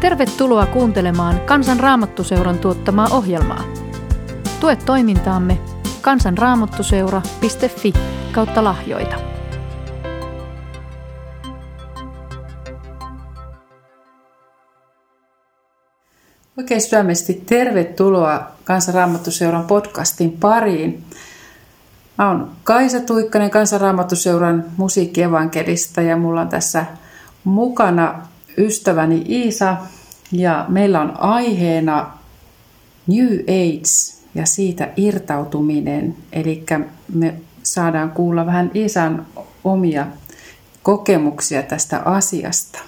Tervetuloa kuuntelemaan Kansan Raamattuseuran tuottamaa ohjelmaa. Tue toimintaamme kansanraamattuseura.fi kautta lahjoita. Oikein syömästi tervetuloa Kansanraamattuseuran podcastin pariin. Mä oon Kaisa Tuikkanen Kansanraamattuseuran musiikkievankelista ja mulla on tässä mukana ystäväni Iisa ja meillä on aiheena New Age ja siitä irtautuminen. Eli me saadaan kuulla vähän Iisan omia kokemuksia tästä asiasta.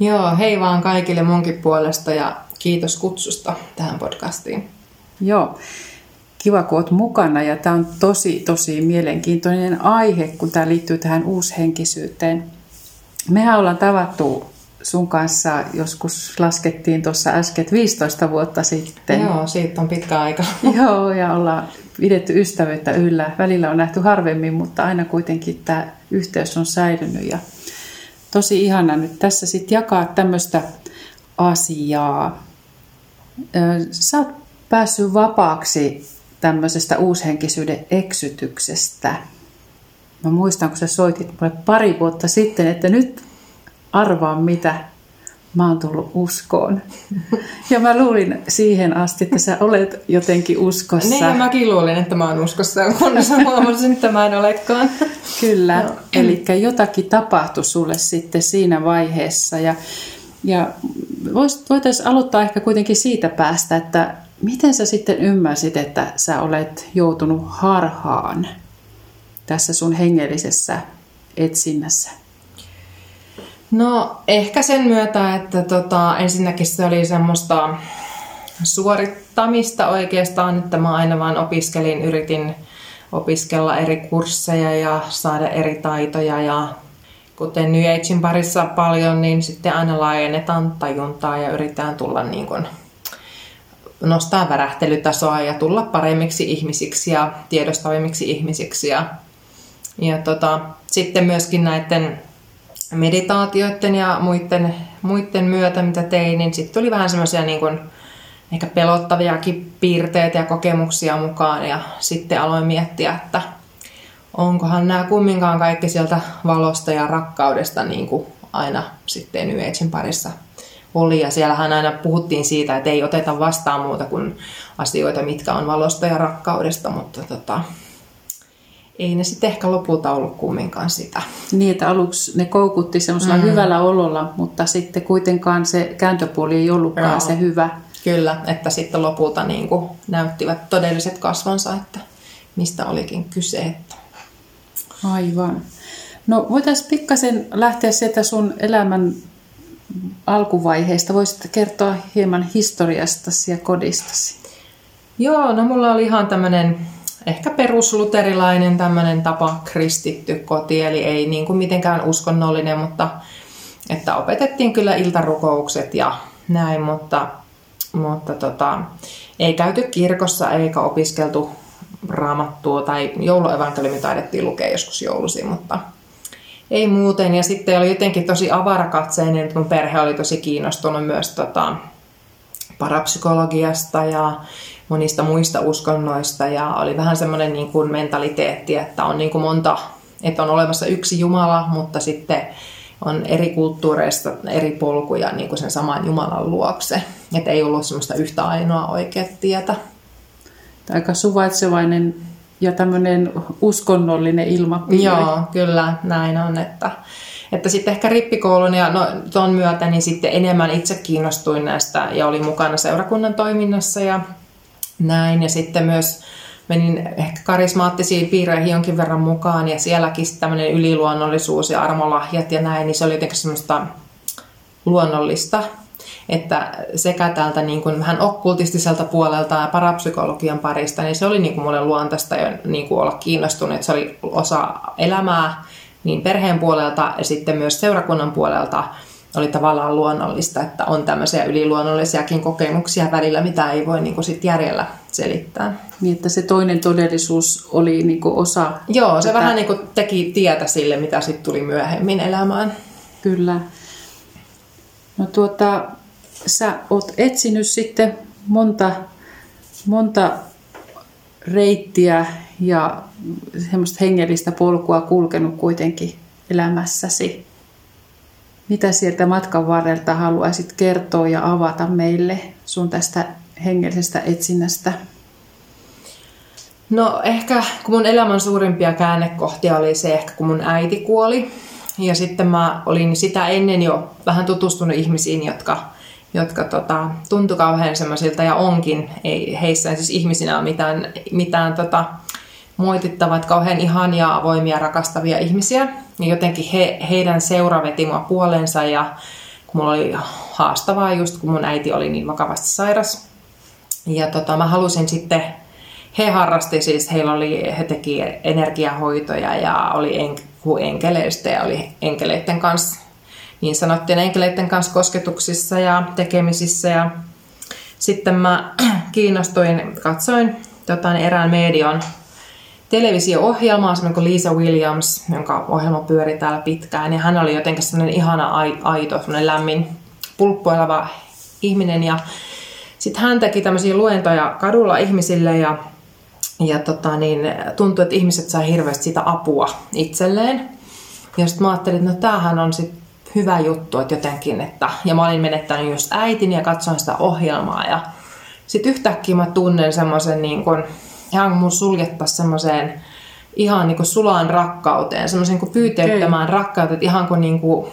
Joo, hei vaan kaikille munkin puolesta ja kiitos kutsusta tähän podcastiin. Joo, kiva kun olet mukana ja tämä on tosi tosi mielenkiintoinen aihe, kun tämä liittyy tähän uushenkisyyteen. Mehän ollaan tavattu sun kanssa joskus laskettiin tuossa äsken 15 vuotta sitten. Joo, siitä on pitkä aika. Joo, ja ollaan pidetty ystävyyttä yllä. Välillä on nähty harvemmin, mutta aina kuitenkin tämä yhteys on säilynyt. Ja tosi ihana nyt tässä sitten jakaa tämmöistä asiaa. Sä oot päässyt vapaaksi tämmöisestä uushenkisyyden eksytyksestä. Mä muistan, kun sä soitit mulle pari vuotta sitten, että nyt arvaa mitä mä oon tullut uskoon. Ja mä luulin siihen asti, että sä olet jotenkin uskossa. Niin, ja mäkin luulin, että mä oon uskossa, kunnes huomasin, että mä en olekaan. Kyllä, no. eli jotakin tapahtui sulle sitten siinä vaiheessa. Ja, ja voitaisiin aloittaa ehkä kuitenkin siitä päästä, että miten sä sitten ymmärsit, että sä olet joutunut harhaan tässä sun hengellisessä etsinnässä? No ehkä sen myötä, että tota, ensinnäkin se oli semmoista suorittamista oikeastaan, että mä aina vaan opiskelin, yritin opiskella eri kursseja ja saada eri taitoja ja kuten New Agein parissa paljon, niin sitten aina laajennetaan tajuntaa ja yritetään tulla niin kuin nostaa värähtelytasoa ja tulla paremmiksi ihmisiksi ja tiedostavimmiksi ihmisiksi. Ja, ja tota, sitten myöskin näiden meditaatioiden ja muiden, muiden myötä, mitä tein, niin sitten tuli vähän semmoisia niin kuin, ehkä pelottaviakin piirteitä ja kokemuksia mukaan. Ja sitten aloin miettiä, että onkohan nämä kumminkaan kaikki sieltä valosta ja rakkaudesta niin kuin aina sitten New Agein parissa oli. Ja siellähän aina puhuttiin siitä, että ei oteta vastaan muuta kuin asioita, mitkä on valosta ja rakkaudesta, mutta tota, ei ne sitten ehkä lopulta ollut kumminkaan sitä. Niin, että aluksi ne koukutti semmoisella mm. hyvällä ololla, mutta sitten kuitenkaan se kääntöpuoli ei ollutkaan Joo. se hyvä. Kyllä, että sitten lopulta niin kuin näyttivät todelliset kasvonsa, että mistä olikin kyse. Että... Aivan. No voitaisiin pikkasen lähteä sieltä sun elämän alkuvaiheesta. Voisit kertoa hieman historiastasi ja kodistasi? Joo, no mulla oli ihan tämmöinen ehkä perusluterilainen tämmöinen tapa kristitty koti, eli ei niin kuin mitenkään uskonnollinen, mutta että opetettiin kyllä iltarukoukset ja näin, mutta, mutta tota, ei käyty kirkossa eikä opiskeltu raamattua tai jouluevankeliumi taidettiin lukea joskus joulusi, mutta ei muuten. Ja sitten oli jotenkin tosi avarakatseinen, että mun perhe oli tosi kiinnostunut myös tota, parapsykologiasta ja monista muista uskonnoista ja oli vähän semmoinen niin kuin mentaliteetti, että on niin kuin monta, että on olemassa yksi Jumala, mutta sitten on eri kulttuureista eri polkuja niin kuin sen saman Jumalan luokse. Että ei ollut semmoista yhtä ainoa oikea tietä. Aika suvaitsevainen ja tämmöinen uskonnollinen ilmapiiri. Joo, kyllä näin on. Että, että sitten ehkä rippikoulun ja no, ton myötä niin sitten enemmän itse kiinnostuin näistä ja oli mukana seurakunnan toiminnassa ja näin. Ja sitten myös menin ehkä karismaattisiin piireihin jonkin verran mukaan ja sielläkin tämmöinen yliluonnollisuus ja armolahjat ja näin, niin se oli jotenkin semmoista luonnollista, että sekä täältä niin kuin vähän okkultistiselta puolelta ja parapsykologian parista, niin se oli niin kuin mulle luontaista ja niin kuin olla kiinnostunut, että se oli osa elämää niin perheen puolelta ja sitten myös seurakunnan puolelta oli tavallaan luonnollista, että on tämmöisiä yliluonnollisiakin kokemuksia välillä, mitä ei voi niin kuin sit järjellä selittää. Niin, että se toinen todellisuus oli niin kuin osa... Joo, se tätä... vähän niin kuin teki tietä sille, mitä sitten tuli myöhemmin elämään. Kyllä. No tuota, sä oot etsinyt sitten monta, monta reittiä ja semmoista hengellistä polkua kulkenut kuitenkin elämässäsi. Mitä sieltä matkan varrelta haluaisit kertoa ja avata meille sun tästä hengellisestä etsinnästä? No ehkä kun mun elämän suurimpia käännekohtia oli se ehkä kun mun äiti kuoli. Ja sitten mä olin sitä ennen jo vähän tutustunut ihmisiin, jotka, jotka tota, tuntui kauhean semmoisilta ja onkin. Ei heissä siis ihmisinä ole mitään, mitään tota, moitittavat, kauhean ihania, avoimia, rakastavia ihmisiä. Ja jotenkin he, heidän seura veti mua puolensa ja kun mulla oli haastavaa just, kun mun äiti oli niin vakavasti sairas. Ja tota, mä halusin sitten he harrasti siis, heillä oli, he teki energiahoitoja ja oli en, enkeleistä ja oli enkeleiden kanssa, niin sanottiin enkeleiden kanssa kosketuksissa ja tekemisissä. Ja sitten mä kiinnostuin, katsoin tota, erään median televisio-ohjelmaa, semmoinen kuin Lisa Williams, jonka ohjelma pyöri täällä pitkään. Ja hän oli jotenkin semmoinen ihana aito, semmoinen lämmin, pulppuileva ihminen. Ja sitten hän teki tämmöisiä luentoja kadulla ihmisille ja ja tota, niin, tuntui, että ihmiset sai hirveästi sitä apua itselleen. Ja sitten mä ajattelin, että no tämähän on sit hyvä juttu, että jotenkin, että, ja mä olin menettänyt just äitin ja katsoin sitä ohjelmaa ja sitten yhtäkkiä mä tunnen semmoisen niin ihan mun suljettaisiin semmoiseen ihan niin kuin sulaan rakkauteen, semmoisen kuin pyyteettömään okay. rakkauteen, että ihan kuin, niin kuin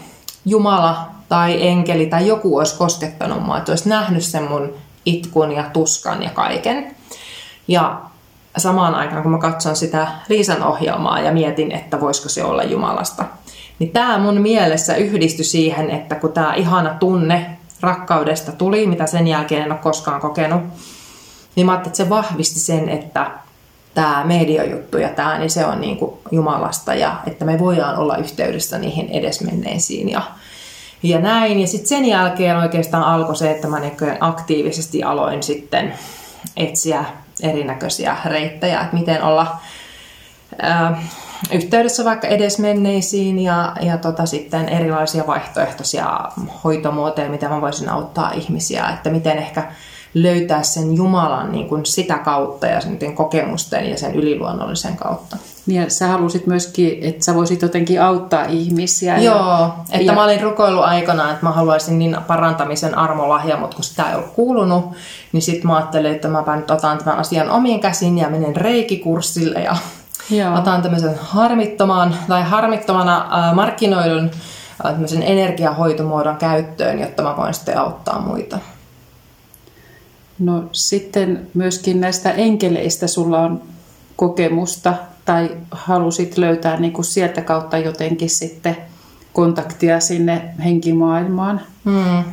Jumala tai enkeli tai joku olisi koskettanut mua, että olisi nähnyt sen mun itkun ja tuskan ja kaiken. Ja samaan aikaan, kun mä katson sitä Liisan ohjelmaa ja mietin, että voisiko se olla Jumalasta, niin tämä mun mielessä yhdistyi siihen, että kun tämä ihana tunne rakkaudesta tuli, mitä sen jälkeen en ole koskaan kokenut, niin mä ajattelin, että se vahvisti sen, että tämä mediajuttu ja tämä, niin se on niin kuin Jumalasta ja että me voidaan olla yhteydessä niihin edesmenneisiin ja, ja näin. Ja sitten sen jälkeen oikeastaan alkoi se, että mä aktiivisesti aloin sitten etsiä erinäköisiä reittejä, että miten olla ää, yhteydessä vaikka edesmenneisiin ja, ja tota, sitten erilaisia vaihtoehtoisia hoitomuotoja, miten mä voisin auttaa ihmisiä, että miten ehkä löytää sen Jumalan niin kuin sitä kautta ja sen kokemusten ja sen yliluonnollisen kautta. Niin sä halusit myöskin, että sä voisit jotenkin auttaa ihmisiä. Joo, ja, että ja... mä olin rukoillut aikana, että mä haluaisin niin parantamisen armolahja, mutta kun sitä ei ole kuulunut, niin sitten mä ajattelin, että mä nyt otan tämän asian omiin käsiin ja menen reikikurssille ja Joo. otan tämmöisen harmittoman tai harmittomana äh, markkinoidun äh, energiahoitomuodon käyttöön, jotta mä voin sitten auttaa muita. No sitten myöskin näistä enkeleistä sulla on kokemusta tai halusit löytää niin kuin sieltä kautta jotenkin sitten kontaktia sinne henkimaailmaan? Hmm.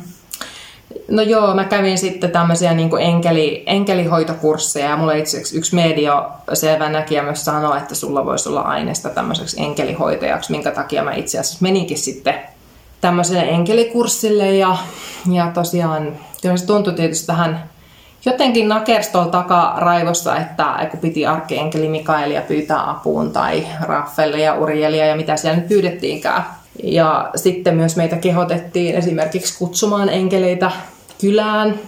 No joo, mä kävin sitten tämmöisiä niin kuin enkeli, enkelihoitokursseja ja mulle itse yksi media selvä näkijä myös sanoi, että sulla voisi olla aineesta tämmöiseksi enkelihoitajaksi, minkä takia mä itse asiassa meninkin sitten tämmöiselle enkelikurssille ja, ja tosiaan kyllä se tuntui tietysti tähän jotenkin nakerstol takaraivossa, että kun piti arkkienkeli Mikaelia pyytää apuun tai Raffelle ja Urielia ja mitä siellä nyt pyydettiinkään. Ja sitten myös meitä kehotettiin esimerkiksi kutsumaan enkeleitä kylään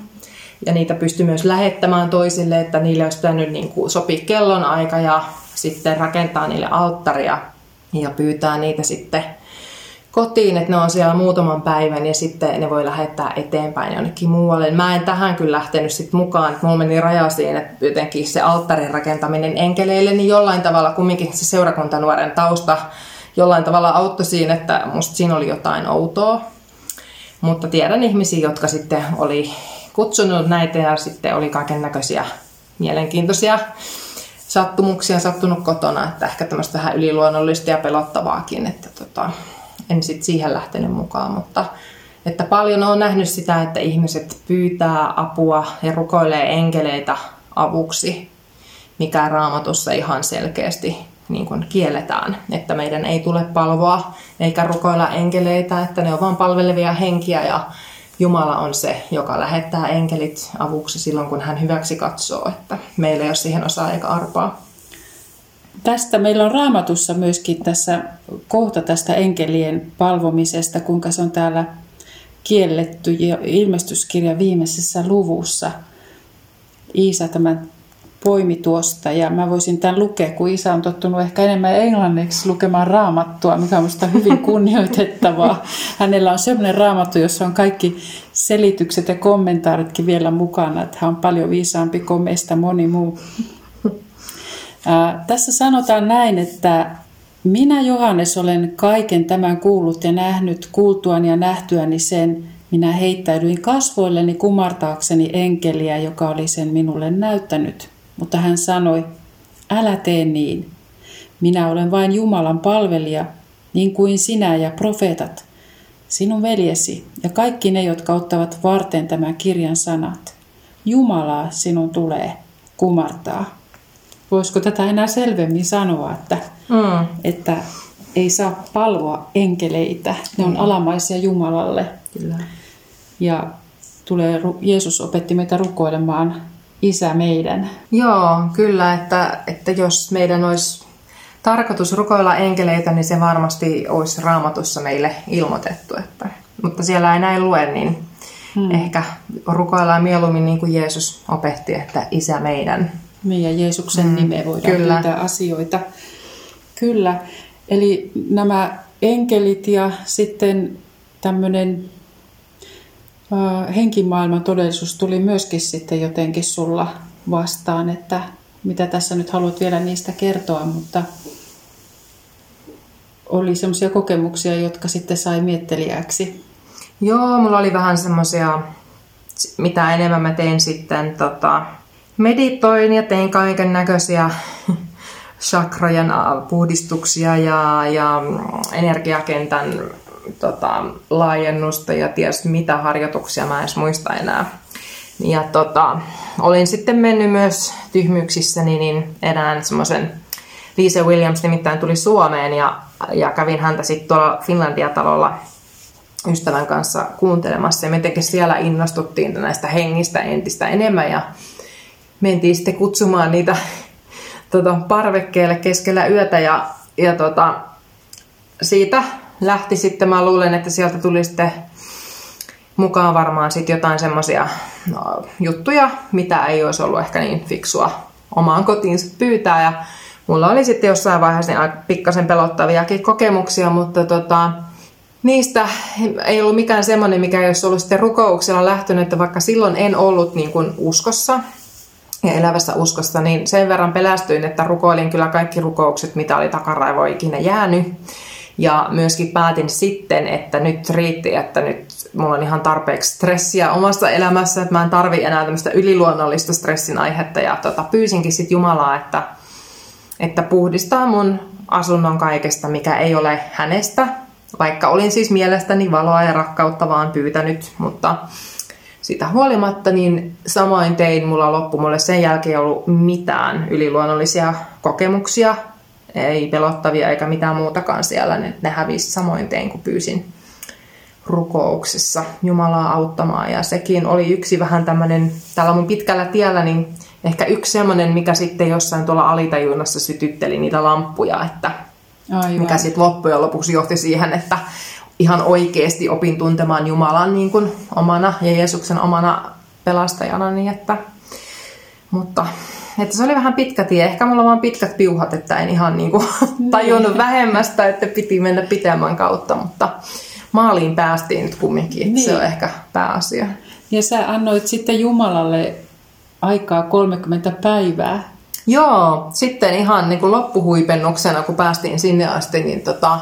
ja niitä pystyi myös lähettämään toisille, että niille olisi pitänyt niin kuin sopia kellon aika ja sitten rakentaa niille alttaria ja pyytää niitä sitten kotiin, että ne on siellä muutaman päivän ja sitten ne voi lähettää eteenpäin jonnekin muualle. Mä en tähän kyllä lähtenyt sitten mukaan, että mulla meni raja siihen, että jotenkin se alttarin rakentaminen enkeleille, niin jollain tavalla kumminkin se seurakuntanuoren tausta jollain tavalla auttoi siinä, että musta siinä oli jotain outoa. Mutta tiedän ihmisiä, jotka sitten oli kutsunut näitä ja sitten oli kaiken näköisiä mielenkiintoisia sattumuksia sattunut kotona, että ehkä tämmöistä vähän yliluonnollista ja pelottavaakin, että tota, en sit siihen lähtenyt mukaan, mutta että paljon on nähnyt sitä, että ihmiset pyytää apua ja rukoilee enkeleitä avuksi, mikä raamatussa ihan selkeästi niin kuin kielletään, että meidän ei tule palvoa eikä rukoilla enkeleitä, että ne on vain palvelevia henkiä ja Jumala on se, joka lähettää enkelit avuksi silloin, kun hän hyväksi katsoo, että meillä ei ole siihen osaa eikä arpaa. Tästä meillä on raamatussa myöskin tässä kohta tästä enkelien palvomisesta, kuinka se on täällä kielletty ja ilmestyskirja viimeisessä luvussa. Iisa tämän poimi tuosta ja mä voisin tämän lukea, kun isä on tottunut ehkä enemmän englanniksi lukemaan raamattua, mikä on minusta hyvin kunnioitettavaa. Hänellä on sellainen raamattu, jossa on kaikki selitykset ja kommentaaritkin vielä mukana, että hän on paljon viisaampi kuin meistä moni muu. Tässä sanotaan näin, että minä Johannes olen kaiken tämän kuullut ja nähnyt, kuultuani ja nähtyäni sen, minä heittäydyin kasvoilleni kumartaakseni enkeliä, joka oli sen minulle näyttänyt. Mutta hän sanoi, älä tee niin. Minä olen vain Jumalan palvelija, niin kuin sinä ja profeetat, sinun veljesi ja kaikki ne, jotka ottavat varten tämän kirjan sanat. Jumalaa sinun tulee kumartaa. Voisiko tätä enää selvemmin sanoa, että, mm. että ei saa palvoa enkeleitä, ne on mm. alamaisia Jumalalle. Kyllä. Ja tulee, Jeesus opetti meitä rukoilemaan isä meidän. Joo, kyllä, että, että jos meidän olisi tarkoitus rukoilla enkeleitä, niin se varmasti olisi raamatussa meille ilmoitettu. Että, mutta siellä ei näin lue, niin hmm. ehkä rukoillaan mieluummin niin kuin Jeesus opetti, että isä meidän. Meidän Jeesuksen hmm, nimeä voidaan kyllä. pyytää asioita. Kyllä, eli nämä enkelit ja sitten tämmöinen henkimaailman todellisuus tuli myöskin sitten jotenkin sulla vastaan, että mitä tässä nyt haluat vielä niistä kertoa, mutta oli semmoisia kokemuksia, jotka sitten sai miettelijäksi. Joo, mulla oli vähän semmoisia, mitä enemmän mä tein sitten, tota, meditoin ja tein kaiken näköisiä chakrojen puhdistuksia ja, ja energiakentän tota, laajennusta ja ties mitä harjoituksia, mä en edes muista enää. Ja tota, olin sitten mennyt myös tyhmyyksissäni niin enää semmoisen Lise Williams nimittäin tuli Suomeen ja, ja kävin häntä sitten tuolla Finlandia-talolla ystävän kanssa kuuntelemassa ja me siellä innostuttiin näistä hengistä entistä enemmän ja mentiin sitten kutsumaan niitä tota, parvekkeelle keskellä yötä ja, ja tota, siitä lähti sitten, mä luulen, että sieltä tuli sitten mukaan varmaan sitten jotain semmoisia no, juttuja, mitä ei olisi ollut ehkä niin fiksua omaan kotiinsa pyytää. Ja mulla oli sitten jossain vaiheessa niin aika pikkasen pelottaviakin kokemuksia, mutta tota, niistä ei ollut mikään semmoinen, mikä ei olisi ollut sitten rukouksella lähtenyt, että vaikka silloin en ollut niin kuin uskossa ja elävässä uskossa, niin sen verran pelästyin, että rukoilin kyllä kaikki rukoukset, mitä oli takaraivoa ikinä jäänyt. Ja myöskin päätin sitten, että nyt riitti, että nyt mulla on ihan tarpeeksi stressiä omassa elämässä, että mä en tarvi enää tämmöistä yliluonnollista stressin aihetta. Ja tota, pyysinkin sitten Jumalaa, että, että puhdistaa mun asunnon kaikesta, mikä ei ole hänestä. Vaikka olin siis mielestäni valoa ja rakkautta vaan pyytänyt, mutta sitä huolimatta, niin samoin tein, mulla loppu mulle sen jälkeen ollut mitään yliluonnollisia kokemuksia, ei pelottavia eikä mitään muutakaan siellä. Ne, ne hävisi samoin tein, kun pyysin rukouksessa Jumalaa auttamaan. Ja sekin oli yksi vähän tämmöinen, tällä mun pitkällä tiellä, niin ehkä yksi semmoinen, mikä sitten jossain tuolla alitajunnassa sytytteli niitä lamppuja, että Aivan. mikä sitten loppujen lopuksi johti siihen, että ihan oikeasti opin tuntemaan Jumalan niin kuin omana ja Jeesuksen omana pelastajana, niin että, mutta että se oli vähän pitkä tie. Ehkä mulla on vaan pitkät piuhat, että en ihan niinku tajunnut niin. vähemmästä, että piti mennä pitemmän kautta, mutta maaliin päästiin nyt kumminkin. Niin. Se on ehkä pääasia. Ja sä annoit sitten Jumalalle aikaa 30 päivää. Joo, sitten ihan niin kuin loppuhuipennuksena, kun päästiin sinne asti, niin tota,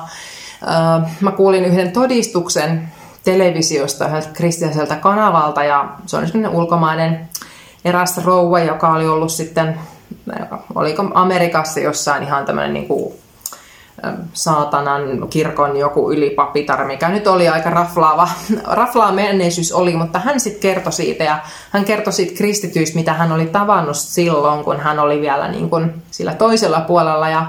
mä kuulin yhden todistuksen televisiosta kristilliseltä kanavalta, ja se on sellainen ulkomainen eräs rouva, joka oli ollut sitten, oliko Amerikassa jossain ihan tämmöinen niin kuin saatanan kirkon joku ylipapitar, mikä nyt oli aika raflaava, raflaa menneisyys oli, mutta hän sitten kertoi siitä ja hän kertoi siitä kristityistä, mitä hän oli tavannut silloin, kun hän oli vielä niin kuin sillä toisella puolella ja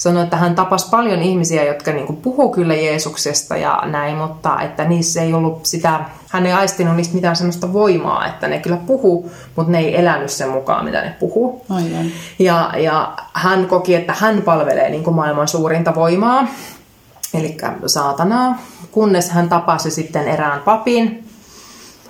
sanoi, että hän tapasi paljon ihmisiä, jotka niin puhuu kyllä Jeesuksesta ja näin, mutta että niissä ei ollut sitä, hän ei aistinut niistä mitään sellaista voimaa, että ne kyllä puhuu, mutta ne ei elänyt sen mukaan, mitä ne puhuu. Aivan. Ja, ja hän koki, että hän palvelee niin maailman suurinta voimaa. eli saatanaa, kunnes hän tapasi sitten erään papin,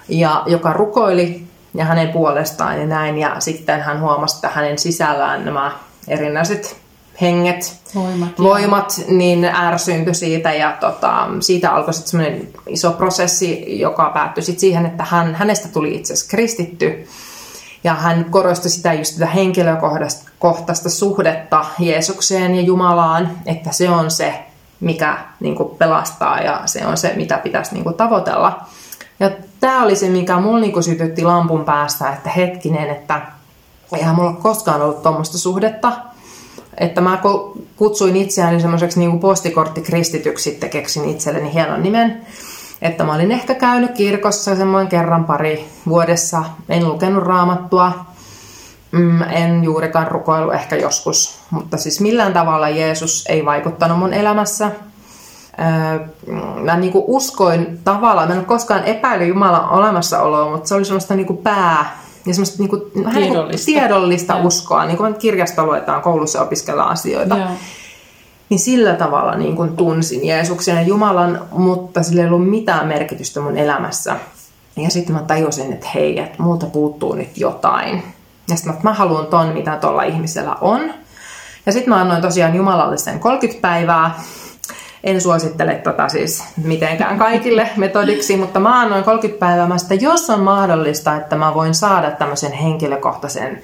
ja, joka rukoili ja hänen puolestaan ja näin. Ja sitten hän huomasi, että hänen sisällään nämä erinäiset henget, Voimat, voimat niin ärsyyntyi siitä ja tota, siitä alkoi sitten semmoinen iso prosessi, joka päättyi sitten siihen, että hän, hänestä tuli itse asiassa kristitty. Ja hän korosti sitä just sitä henkilökohtaista suhdetta Jeesukseen ja Jumalaan, että se on se, mikä niin kuin pelastaa ja se on se, mitä pitäisi niin kuin tavoitella. Ja tämä oli se, mikä mulla niin kuin sytytti lampun päästä, että hetkinen, että eihän mulla koskaan ollut tuommoista suhdetta. Että mä kutsuin itseäni semmoiseksi niin postikorttikristityksi, sitten keksin itselleni hienon nimen. Että mä olin ehkä käynyt kirkossa semmoinen kerran pari vuodessa, en lukenut raamattua, mm, en juurikaan rukoilu ehkä joskus, mutta siis millään tavalla Jeesus ei vaikuttanut mun elämässä. Mä niin kuin uskoin tavallaan, mä en ole koskaan epäily Jumalan olemassaoloa, mutta se oli semmoista niin kuin pää, ja semmoista niin kuin, tiedollista, niin kuin tiedollista uskoa, niin kuin kirjasta luetaan, koulussa opiskellaan asioita. Ja. Niin sillä tavalla niin kuin tunsin Jeesuksen ja Jumalan, mutta sillä ei ollut mitään merkitystä mun elämässä. Ja sitten mä tajusin, että hei, että multa puuttuu nyt jotain. Ja sitten mä, mä haluan ton, mitä tuolla ihmisellä on. Ja sitten mä annoin tosiaan Jumalallisen 30 päivää. En suosittele tota siis mitenkään kaikille metodiksi, mutta mä annoin 30 päivää. Mä sitä, jos on mahdollista, että mä voin saada tämmöisen henkilökohtaisen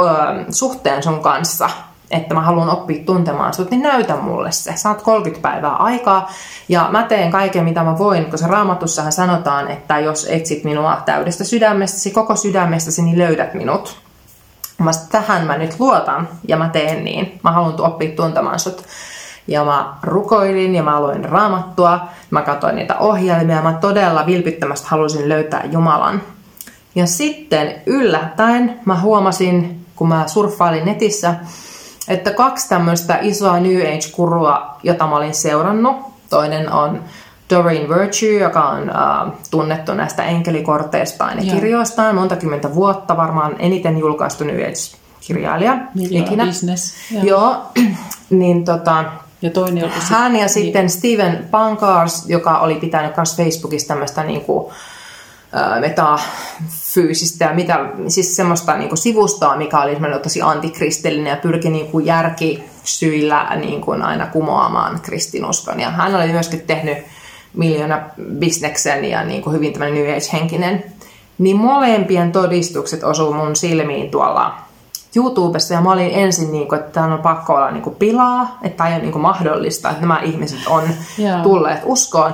ö, suhteen sun kanssa, että mä haluan oppia tuntemaan sut, niin näytä mulle se. Saat 30 päivää aikaa ja mä teen kaiken mitä mä voin, koska raamatussahan sanotaan, että jos etsit minua täydestä sydämestäsi, koko sydämestäsi, niin löydät minut. Mä tähän mä nyt luotan ja mä teen niin. Mä haluan oppia tuntemaan sut. Ja mä rukoilin ja mä luin raamattua, mä katsoin niitä ohjelmia, mä todella vilpittömästi halusin löytää Jumalan. Ja sitten yllättäen mä huomasin, kun mä surffailin netissä, että kaksi tämmöistä isoa New Age-kurua, jota mä olin seurannut, toinen on Doreen Virtue, joka on äh, tunnettu näistä enkelikorteistaan ja kirjoistaan monta kymmentä vuotta, varmaan eniten julkaistu New Age-kirjailija ikinä. Business. Joo. Joo. niin tota, ja toinen oli hän ja niin. sitten Steven Pankars, joka oli pitänyt myös Facebookissa tämmöistä niin kuin, metafyysistä ja mitä, siis semmoista niin kuin sivustoa, mikä oli tosi antikristillinen ja pyrki niin kuin järkisyillä niin kuin aina kumoamaan kristinuskon. Ja hän oli myöskin tehnyt miljoona bisneksen ja niin kuin hyvin tämmöinen New Age-henkinen. Niin molempien todistukset osuu mun silmiin tuolla YouTubessa ja mä olin ensin, niin kuin, että tämä on pakko olla niin kuin pilaa, että tämä ei ole niin kuin mahdollista, että nämä ihmiset on yeah. tulleet uskoon.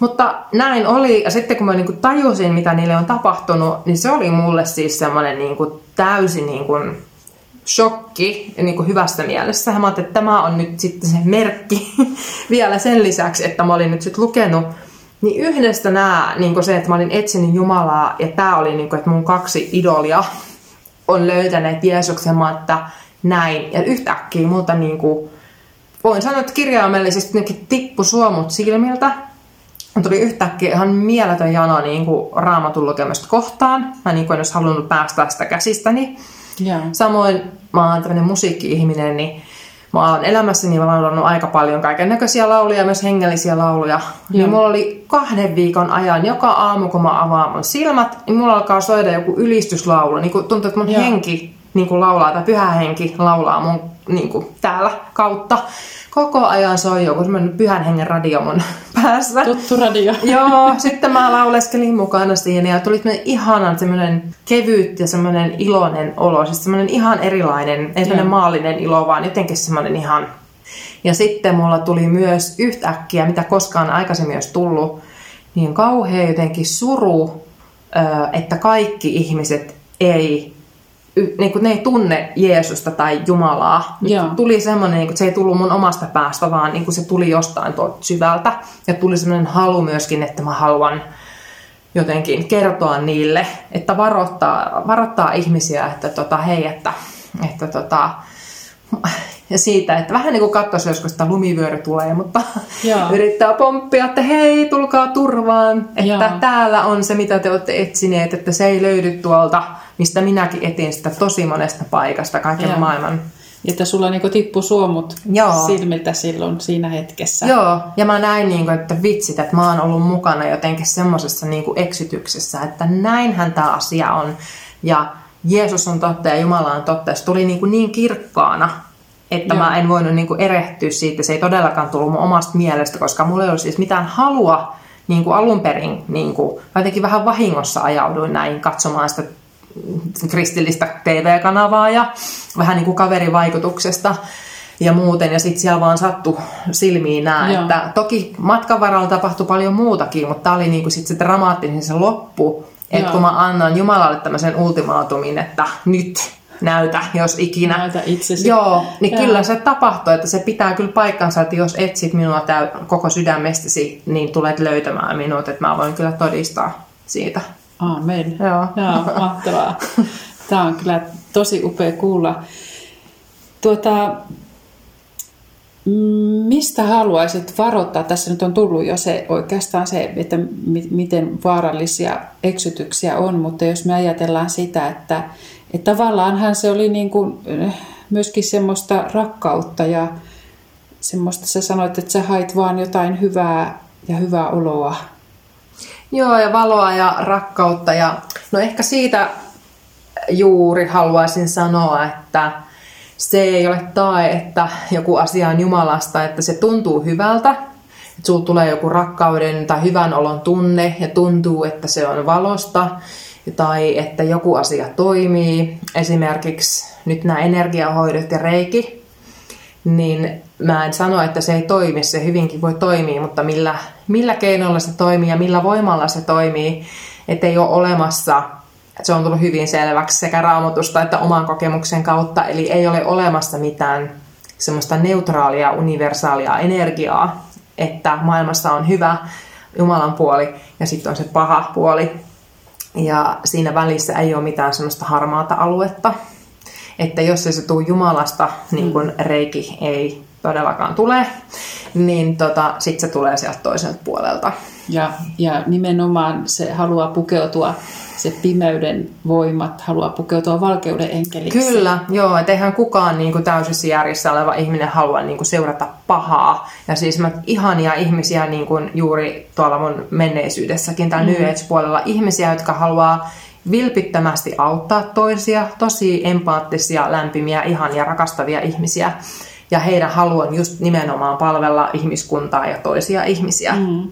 Mutta näin oli, ja sitten kun mä niin kuin tajusin, mitä niille on tapahtunut, niin se oli mulle siis semmoinen niin kuin täysin niin kuin shokki niin kuin hyvässä mielessä. Mä että tämä on nyt sitten se merkki vielä sen lisäksi, että mä olin nyt sitten lukenut niin yhdestä nämä, niin kuin se, että mä olin etsinyt Jumalaa ja tämä oli, niin kuin, että mun kaksi idolia on löytäneet Jeesuksen, mä että näin. Ja yhtäkkiä multa niin kuin, voin sanoa, että kirjaimellisesti tippu suomut silmiltä. Tuli yhtäkkiä ihan mieletön jano niin kuin raamatun lukemasta kohtaan. Mä niin kuin en olisi halunnut päästä sitä käsistäni. Yeah. Samoin mä oon tämmöinen musiikki-ihminen, niin mä oon elämässäni mä oon aika paljon kaiken näköisiä lauluja, myös hengellisiä lauluja. Yeah. Niin mulla oli kahden viikon ajan, joka aamu kun mä avaan mun silmät, niin mulla alkaa soida joku ylistyslaulu. Niin tuntuu, että mun yeah. henki niin kuin laulaa, tai pyhä henki laulaa mun niin kuin, täällä kautta koko ajan soi joku semmoinen pyhän hengen radio mun päässä. Tuttu radio. Joo, sitten mä lauleskelin mukana siinä ja tuli ihanan semmoinen kevyt ja semmoinen iloinen olo. Siis semmoinen ihan erilainen, ei semmoinen maallinen ilo, vaan jotenkin semmoinen ihan... Ja sitten mulla tuli myös yhtäkkiä, mitä koskaan aikaisemmin olisi tullut, niin kauhean jotenkin suru, että kaikki ihmiset ei niin kuin ne ei tunne Jeesusta tai Jumalaa. Joo. Tuli semmoinen, niin kuin, että se ei tullut mun omasta päästä, vaan niin kuin se tuli jostain tuolta syvältä. Ja tuli semmoinen halu myöskin, että mä haluan jotenkin kertoa niille, että varoittaa, varoittaa ihmisiä, että tota, hei, että, että tota, ja siitä, että vähän niin kuin katsoisi joskus, että lumivyöry tulee, mutta Joo. yrittää pomppia, että hei, tulkaa turvaan, että Joo. täällä on se, mitä te olette etsineet, että se ei löydy tuolta, mistä minäkin etin sitä tosi monesta paikasta kaiken Joo. maailman Että sulla niinku tippui suomut Joo. silmiltä silloin siinä hetkessä. Joo, ja mä näin, niin kuin, että vitsit, että mä oon ollut mukana jotenkin semmoisessa niin kuin eksytyksessä, että näinhän tämä asia on. Ja Jeesus on totta ja Jumala on totta. Se tuli niin, kuin niin kirkkaana, että Joo. mä en voinut niin kuin erehtyä siitä. Se ei todellakaan tullut mun omasta mielestä, koska mulla ei ollut siis mitään halua niin kuin alun perin. Niin kuin, mä jotenkin vähän vahingossa ajauduin näin katsomaan sitä kristillistä TV-kanavaa ja vähän niin kuin kaverivaikutuksesta ja muuten. Ja sitten siellä vaan sattu silmiin nämä. Joo. Että toki matkan varrella tapahtui paljon muutakin, mutta tämä oli niin kuin sit se dramaattinen se loppu. Että kun mä annan Jumalalle tämmöisen ultimaatumin, että nyt näytä, jos ikinä. Näytä itsesi. Joo, niin Joo. kyllä se tapahtuu, että se pitää kyllä paikkansa, että jos etsit minua täy- koko sydämestäsi, niin tulet löytämään minut, että mä voin kyllä todistaa siitä. Amen. Joo. Joo, mahtavaa. Tämä on kyllä tosi upea kuulla. Tuota, mm, mistä haluaisit varoittaa? Tässä nyt on tullut jo se oikeastaan se, että mi- miten vaarallisia eksytyksiä on, mutta jos me ajatellaan sitä, että, että tavallaanhan se oli niin kuin, eh, myöskin semmoista rakkautta ja semmoista, sä sanoit, että sä hait vaan jotain hyvää ja hyvää oloa. Joo, ja valoa ja rakkautta. Ja, no ehkä siitä juuri haluaisin sanoa, että se ei ole tae, että joku asia on Jumalasta, että se tuntuu hyvältä, että sulla tulee joku rakkauden tai hyvän olon tunne ja tuntuu, että se on valosta tai että joku asia toimii. Esimerkiksi nyt nämä energiahoidot ja reiki, niin mä en sano, että se ei toimi, se hyvinkin voi toimia, mutta millä, millä keinoilla se toimii ja millä voimalla se toimii, että ei ole olemassa, se on tullut hyvin selväksi sekä raamatusta että oman kokemuksen kautta, eli ei ole olemassa mitään semmoista neutraalia, universaalia energiaa, että maailmassa on hyvä Jumalan puoli ja sitten on se paha puoli. Ja siinä välissä ei ole mitään semmoista harmaata aluetta. Että jos ei se tule Jumalasta, niin kuin reiki ei todellakaan tule, niin tota, sitten se tulee sieltä toiselta puolelta. Ja, ja nimenomaan se haluaa pukeutua, se pimeyden voimat haluaa pukeutua valkeuden enkeliksi. Kyllä, joo, että eihän kukaan niin kuin täysissä järjissä oleva ihminen halua niin kuin seurata pahaa. Ja siis mä ihania ihmisiä niin kuin juuri tuolla mun menneisyydessäkin tai mm. New Age-puolella, ihmisiä, jotka haluaa vilpittömästi auttaa toisia, tosi empaattisia, lämpimiä, ihania, rakastavia ihmisiä. Ja heidän halu on just nimenomaan palvella ihmiskuntaa ja toisia ihmisiä mm.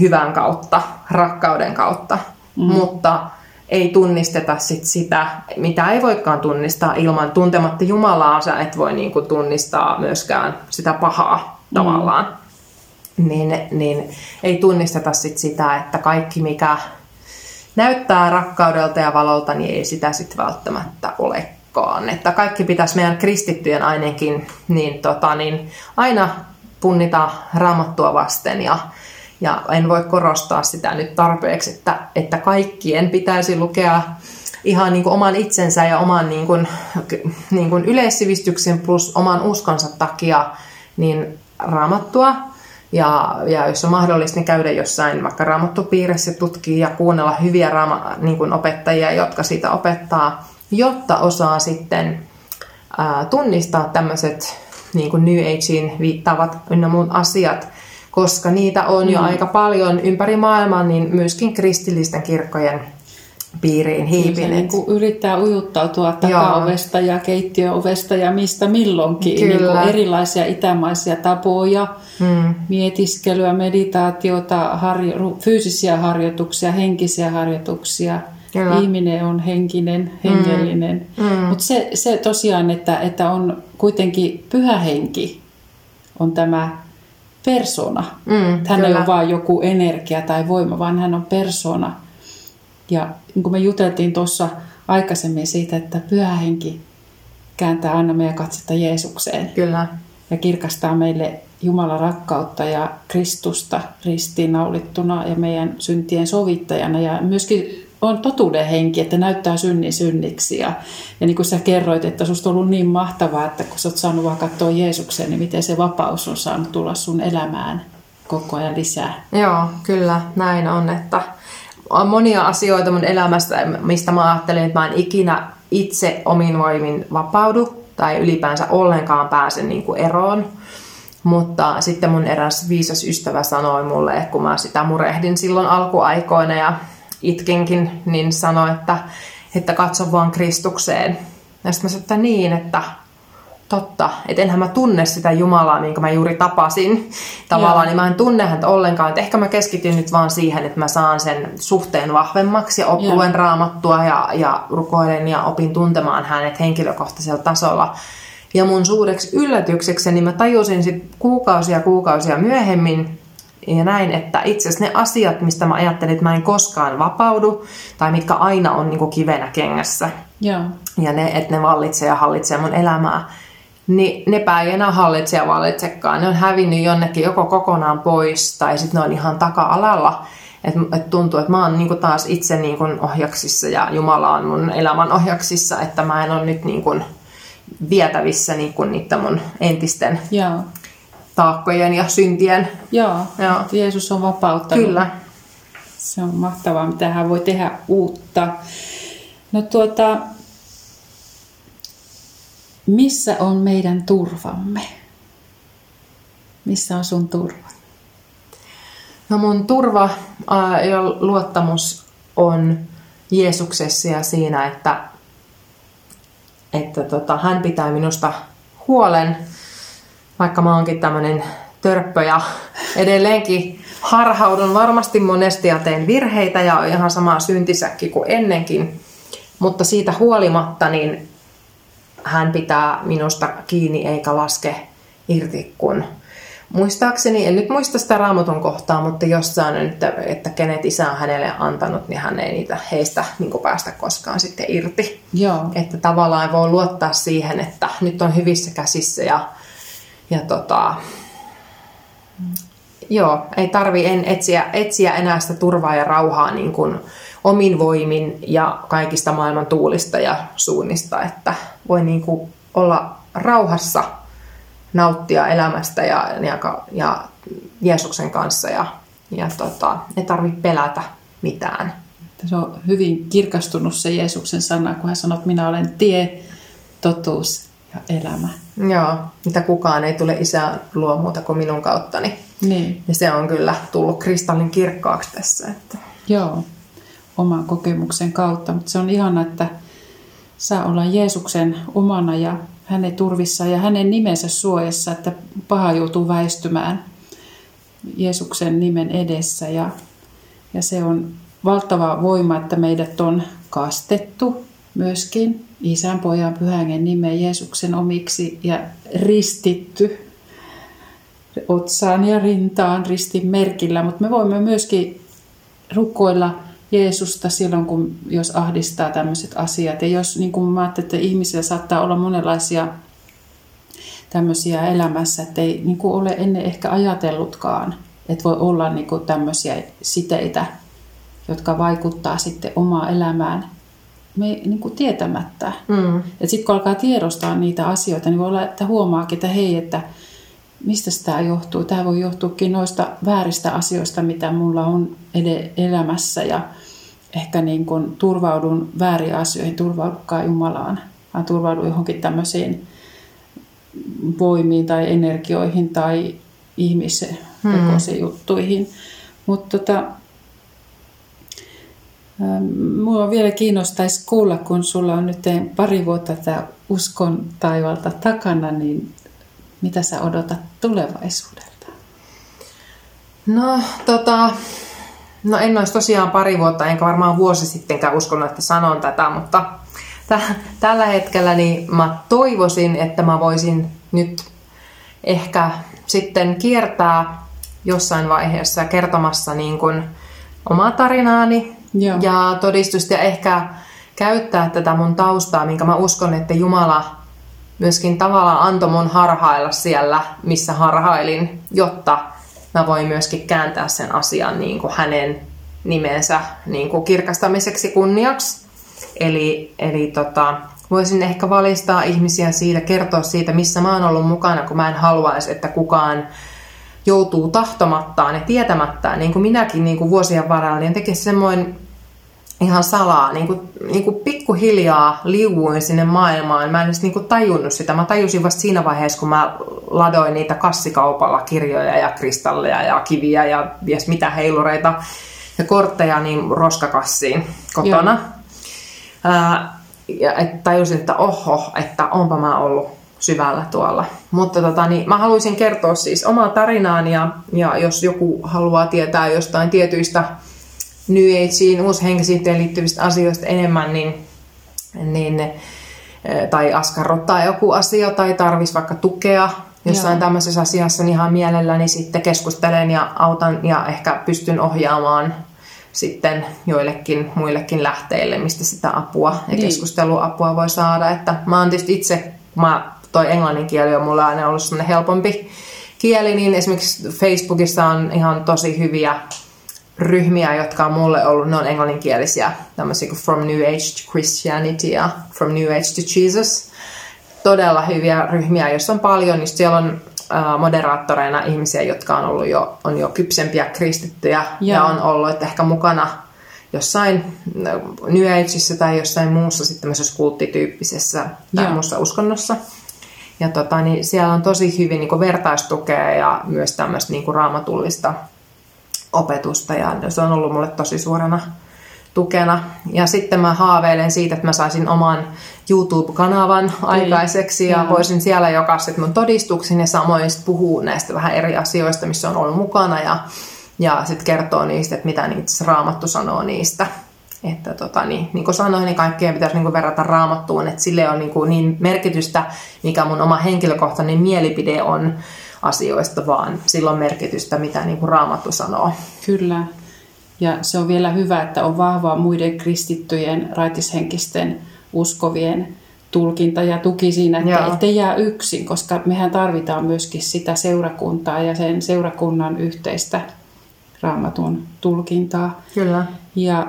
hyvän kautta, rakkauden kautta. Mm. Mutta ei tunnisteta sit sitä, mitä ei voikaan tunnistaa ilman tuntematta Jumalaa. Sä et voi niinku tunnistaa myöskään sitä pahaa mm. tavallaan. Niin, niin ei tunnisteta sit sitä, että kaikki mikä näyttää rakkaudelta ja valolta, niin ei sitä sitten välttämättä olekaan. Että kaikki pitäisi meidän kristittyjen ainakin niin, tota, niin aina punnita raamattua vasten ja, ja en voi korostaa sitä nyt tarpeeksi, että, että kaikkien pitäisi lukea ihan niin kuin oman itsensä ja oman niin kuin, niin kuin yleissivistyksen plus oman uskonsa takia niin raamattua. Ja, ja jos on mahdollista, niin käydä jossain vaikka raamattupiirissä tutkia ja kuunnella hyviä raama, niin kuin opettajia, jotka sitä opettaa, jotta osaa sitten ää, tunnistaa tämmöiset niin kuin New Ageen viittaavat ynnä muut asiat, koska niitä on jo mm. aika paljon ympäri maailmaa, niin myöskin kristillisten kirkkojen piiriin Se hiipineet. niin kuin yrittää ujuttautua takaovesta ja keittiöovesta ja mistä milloinkin. Kyllä. Niin kuin erilaisia itämaisia tapoja, mm. mietiskelyä, meditaatiota, harjo- fyysisiä harjoituksia, henkisiä harjoituksia. Kyllä. Ihminen on henkinen, hengellinen. Mm. Mm. Mutta se, se tosiaan, että, että on kuitenkin pyhä henki, on tämä persona. Mm, hän ei kyllä. ole vain joku energia tai voima, vaan hän on persona. Ja niin kuin me juteltiin tuossa aikaisemmin siitä, että pyhä henki kääntää aina meidän katsetta Jeesukseen Kyllä. ja kirkastaa meille Jumalan rakkautta ja Kristusta ristiinnaulittuna ja meidän syntien sovittajana. Ja myöskin on totuuden henki, että näyttää synnin synniksi. Ja, ja niin kuin sä kerroit, että susta on ollut niin mahtavaa, että kun sä oot saanut vaan katsoa Jeesukseen, niin miten se vapaus on saanut tulla sun elämään koko ajan lisää. Joo, kyllä, näin on, että on monia asioita mun elämästä, mistä mä ajattelin, että mä en ikinä itse omin voimin vapaudu tai ylipäänsä ollenkaan pääse niin kuin eroon. Mutta sitten mun eräs viisas ystävä sanoi mulle, kun mä sitä murehdin silloin alkuaikoina ja itkinkin, niin sanoi, että, että katso vaan Kristukseen. Ja sitten mä sanoin, että niin, että totta, että enhän mä tunne sitä Jumalaa, minkä mä juuri tapasin tavallaan, Joo. niin mä en tunne häntä ollenkaan. Että ehkä mä keskityn nyt vaan siihen, että mä saan sen suhteen vahvemmaksi ja oppuen raamattua ja, ja rukoilen ja opin tuntemaan hänet henkilökohtaisella tasolla. Ja mun suureksi yllätyksekseni mä tajusin sitten kuukausia kuukausia myöhemmin, ja näin, että itse asiassa ne asiat, mistä mä ajattelin, että mä en koskaan vapaudu, tai mitkä aina on niin kivenä kengässä, Joo. ja ne, että ne vallitsee ja hallitsee mun elämää, niin nepä ei enää hallitse ja vallitsekaan. Ne on hävinnyt jonnekin joko kokonaan pois, tai sitten ne on ihan taka-alalla. Että et tuntuu, että mä oon niinku taas itse niinku ohjaksissa ja Jumala on mun elämän ohjaksissa, että mä en ole nyt niinku vietävissä niinku niiden mun entisten Joo. taakkojen ja syntien. Joo. Joo. Jeesus on vapauttanut. Kyllä. Se on mahtavaa, mitä hän voi tehdä uutta. No tuota, missä on meidän turvamme? Missä on sun turva? No mun turva ja luottamus on Jeesuksessa ja siinä, että, että tota, hän pitää minusta huolen, vaikka mä oonkin tämmöinen törppö ja edelleenkin harhaudun varmasti monesti ja teen virheitä ja on ihan sama syntisäkki kuin ennenkin. Mutta siitä huolimatta niin hän pitää minusta kiinni eikä laske irti, kun muistaakseni, en nyt muista sitä raamatun kohtaa, mutta jossain on, että, että kenet isä on hänelle antanut, niin hän ei niitä heistä niin päästä koskaan sitten irti. Joo. Että tavallaan voi luottaa siihen, että nyt on hyvissä käsissä ja, ja tota, joo, ei tarvi en etsiä, etsiä enää sitä turvaa ja rauhaa niin kuin omin voimin ja kaikista maailman tuulista ja suunnista, että voi niin kuin olla rauhassa nauttia elämästä ja, ja, ja Jeesuksen kanssa ja, ja tota, ei tarvitse pelätä mitään. Se on hyvin kirkastunut se Jeesuksen sana, kun hän sanoo, että minä olen tie, totuus ja elämä. Joo, mitä kukaan ei tule isän luo muuta kuin minun kauttani. Niin. Ja se on kyllä tullut kristallin kirkkaaksi tässä. Että... Joo, oman kokemuksen kautta. Mutta se on ihana, että saa olla Jeesuksen omana ja hänen turvissa ja hänen nimensä suojassa, että paha joutuu väistymään Jeesuksen nimen edessä. Ja, ja se on valtava voima, että meidät on kastettu myöskin isän, pojan, pyhängen nimeen Jeesuksen omiksi ja ristitty otsaan ja rintaan ristin merkillä, mutta me voimme myöskin rukoilla Jeesusta silloin, kun jos ahdistaa tämmöiset asiat. Ja jos, niin kuin mä ajattelin, että ihmisillä saattaa olla monenlaisia tämmöisiä elämässä, että ei niin kuin ole ennen ehkä ajatellutkaan, että voi olla niin kuin tämmöisiä siteitä, jotka vaikuttaa sitten omaan elämään me niin kuin tietämättä. Mm. Sitten kun alkaa tiedostaa niitä asioita, niin voi olla, että huomaakin, että hei, että mistä tämä johtuu. Tämä voi johtuukin noista vääristä asioista, mitä mulla on elämässä ja ehkä niin kuin turvaudun väärin asioihin, turvaudukaan Jumalaan, vaan turvaudun johonkin tämmöisiin voimiin tai energioihin tai ihmisen hmm. juttuihin. Mutta tota, Mua vielä kiinnostaisi kuulla, kun sulla on nyt pari vuotta tätä uskon taivalta takana, niin mitä sä odotat tulevaisuudelta? No, tota, no en olisi tosiaan pari vuotta, enkä varmaan vuosi sittenkään uskonut, että sanon tätä, mutta t- tällä hetkellä niin mä toivoisin, että mä voisin nyt ehkä sitten kiertää jossain vaiheessa kertomassa niin kuin omaa tarinaani Joo. ja todistusta ja ehkä käyttää tätä mun taustaa, minkä mä uskon, että Jumala myöskin tavallaan antoi mun harhailla siellä, missä harhailin, jotta mä voin myöskin kääntää sen asian niin kuin hänen nimensä niin kuin kirkastamiseksi kunniaksi. Eli, eli tota, voisin ehkä valistaa ihmisiä siitä, kertoa siitä, missä mä oon ollut mukana, kun mä en haluaisi, että kukaan joutuu tahtomattaan ja tietämättään, niin kuin minäkin niin kuin vuosien varrella, niin tekisi semmoinen ihan salaa, niin kuin, niin kuin pikkuhiljaa liuuin sinne maailmaan. Mä en edes niin kuin tajunnut sitä. Mä tajusin vasta siinä vaiheessa, kun mä ladoin niitä kassikaupalla kirjoja ja kristalleja ja kiviä ja ties mitä heilureita ja kortteja niin roskakassiin kotona. Ää, ja et tajusin, että oho, että onpa mä ollut syvällä tuolla. Mutta tota, niin, mä haluaisin kertoa siis omaa tarinaani ja, ja jos joku haluaa tietää jostain tietyistä New Ageen, uushenkisyyteen liittyvistä asioista enemmän, niin, niin eh, tai askarrottaa joku asia tai tarvisi vaikka tukea jossain Joo. tämmöisessä asiassa, niin ihan mielelläni sitten keskustelen ja autan ja ehkä pystyn ohjaamaan sitten joillekin muillekin lähteille, mistä sitä apua ja niin. keskusteluapua voi saada. Että mä oon tietysti itse, mä, toi englannin kieli on mulle aina ollut sellainen helpompi kieli, niin esimerkiksi Facebookissa on ihan tosi hyviä ryhmiä, jotka on mulle ollut, ne on englanninkielisiä, tämmöisiä kuin From New Age to Christianity ja From New Age to Jesus. Todella hyviä ryhmiä, joissa on paljon, niin siellä on moderaattoreina ihmisiä, jotka on ollut jo, on jo kypsempiä kristittyjä ja, ja on ollut että ehkä mukana jossain New Ageissa tai jossain muussa sitten tämmöisessä kulttityyppisessä tai muussa uskonnossa. Ja tota, niin siellä on tosi hyvin niin vertaistukea ja myös tämmöistä niin raamatullista opetusta ja se on ollut mulle tosi suurena tukena. Ja sitten mä haaveilen siitä, että mä saisin oman YouTube-kanavan Ei. aikaiseksi ja Joo. voisin siellä jakaa sitten mun todistuksen ja samoin puhua näistä vähän eri asioista, missä on ollut mukana ja, ja sitten kertoo niistä, että mitä niitä raamattu sanoo niistä. Että tota, niin, niin kuin sanoin, niin kaikkea pitäisi niin verrata raamattuun, että sille on niin, niin merkitystä, mikä mun oma henkilökohtainen mielipide on asioista, vaan sillä on merkitystä, mitä niin kuin raamattu sanoo. Kyllä. Ja se on vielä hyvä, että on vahvaa muiden kristittyjen, raitishenkisten, uskovien tulkinta ja tuki siinä, että Joo. ettei jää yksin, koska mehän tarvitaan myöskin sitä seurakuntaa ja sen seurakunnan yhteistä raamatun tulkintaa. Kyllä. Ja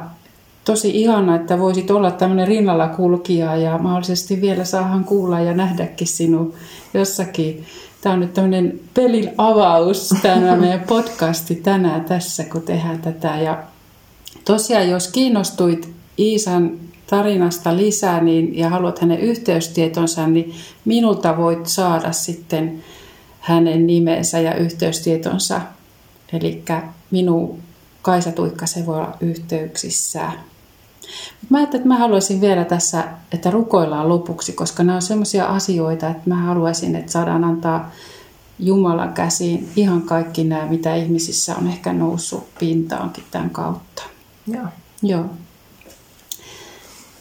tosi ihana, että voisit olla tämmöinen rinnalla kulkija ja mahdollisesti vielä saahan kuulla ja nähdäkin sinun jossakin Tämä on nyt tämmöinen pelin avaus, tämä meidän podcasti tänään tässä, kun tehdään tätä. Ja tosiaan, jos kiinnostuit Iisan tarinasta lisää niin, ja haluat hänen yhteystietonsa, niin minulta voit saada sitten hänen nimensä ja yhteystietonsa. Eli minun Kaisa se voi olla yhteyksissä. Mä ajattelin, että mä haluaisin vielä tässä, että rukoillaan lopuksi, koska nämä on sellaisia asioita, että mä haluaisin, että saadaan antaa Jumalan käsiin ihan kaikki nämä, mitä ihmisissä on ehkä noussut pintaankin tämän kautta. Joo. Joo.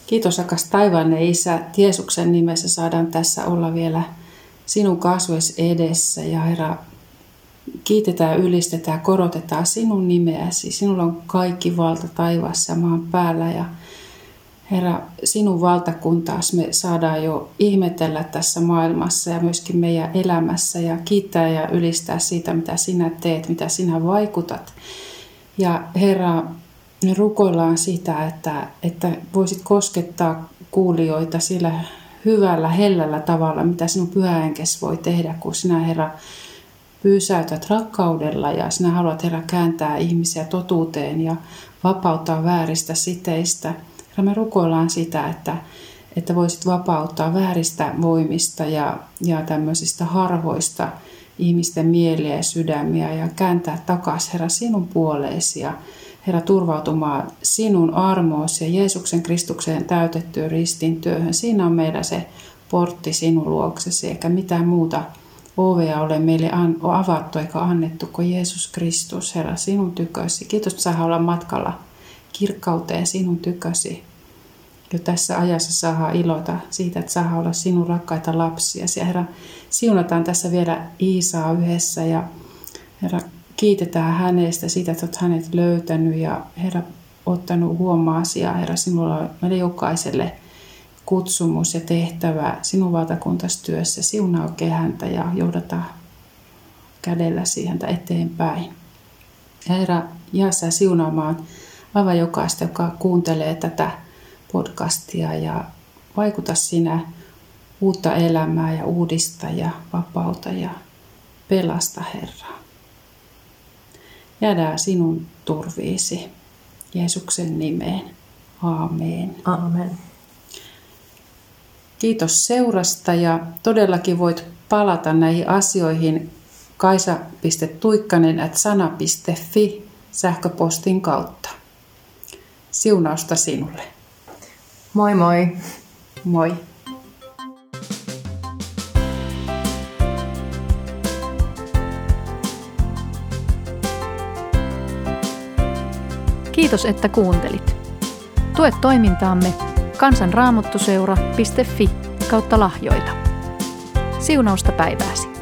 Kiitos rakas taivaanne Isä. Jeesuksen nimessä saadaan tässä olla vielä sinun kasvois edessä. Ja Herra, kiitetään, ylistetään, korotetaan sinun nimeäsi. Sinulla on kaikki valta taivaassa ja maan päällä. Ja Herra, sinun valtakuntaas me saadaan jo ihmetellä tässä maailmassa ja myöskin meidän elämässä ja kiittää ja ylistää siitä, mitä sinä teet, mitä sinä vaikutat. Ja Herra, me rukoillaan sitä, että, että voisit koskettaa kuulijoita sillä hyvällä, hellällä tavalla, mitä sinun pyhäenkes voi tehdä, kun sinä Herra pyysäytät rakkaudella ja sinä haluat Herra kääntää ihmisiä totuuteen ja vapauttaa vääristä siteistä. Ja me rukoillaan sitä, että, että voisit vapauttaa vääristä voimista ja, ja tämmöisistä harhoista ihmisten mieliä ja sydämiä ja kääntää takaisin Herra sinun puoleesi ja Herra turvautumaan sinun armoosi ja Jeesuksen Kristukseen täytettyyn ristin työhön. Siinä on meillä se portti sinun luoksesi eikä mitään muuta ovea ole meille avattu eikä annettu kuin Jeesus Kristus, Herra, sinun tykösi. Kiitos, että saa olla matkalla kirkkauteen sinun tykösi. Jo tässä ajassa saa iloita siitä, että saa olla sinun rakkaita lapsia. Ja Herra, siunataan tässä vielä Iisaa yhdessä ja Herra, kiitetään hänestä siitä, että olet hänet löytänyt ja Herra, ottanut huomaa asiaa. Herra, sinulla on meille jokaiselle kutsumus ja tehtävä sinun valtakuntastyössä. Siunaa oikein häntä ja johdata kädellä häntä eteenpäin. Ja Herra, jää sä siunaamaan aivan jokaista, joka kuuntelee tätä podcastia ja vaikuta sinä uutta elämää ja uudista ja vapauta ja pelasta Herra. Jäädään sinun turviisi Jeesuksen nimeen. Aamen. Aamen. Kiitos seurasta ja todellakin voit palata näihin asioihin kaisa.tuikkanen at sana.fi sähköpostin kautta. Siunausta sinulle. Moi moi! Moi! Kiitos, että kuuntelit. Tue toimintaamme kansanraamottuseura.fi kautta lahjoita. Siunausta päivääsi!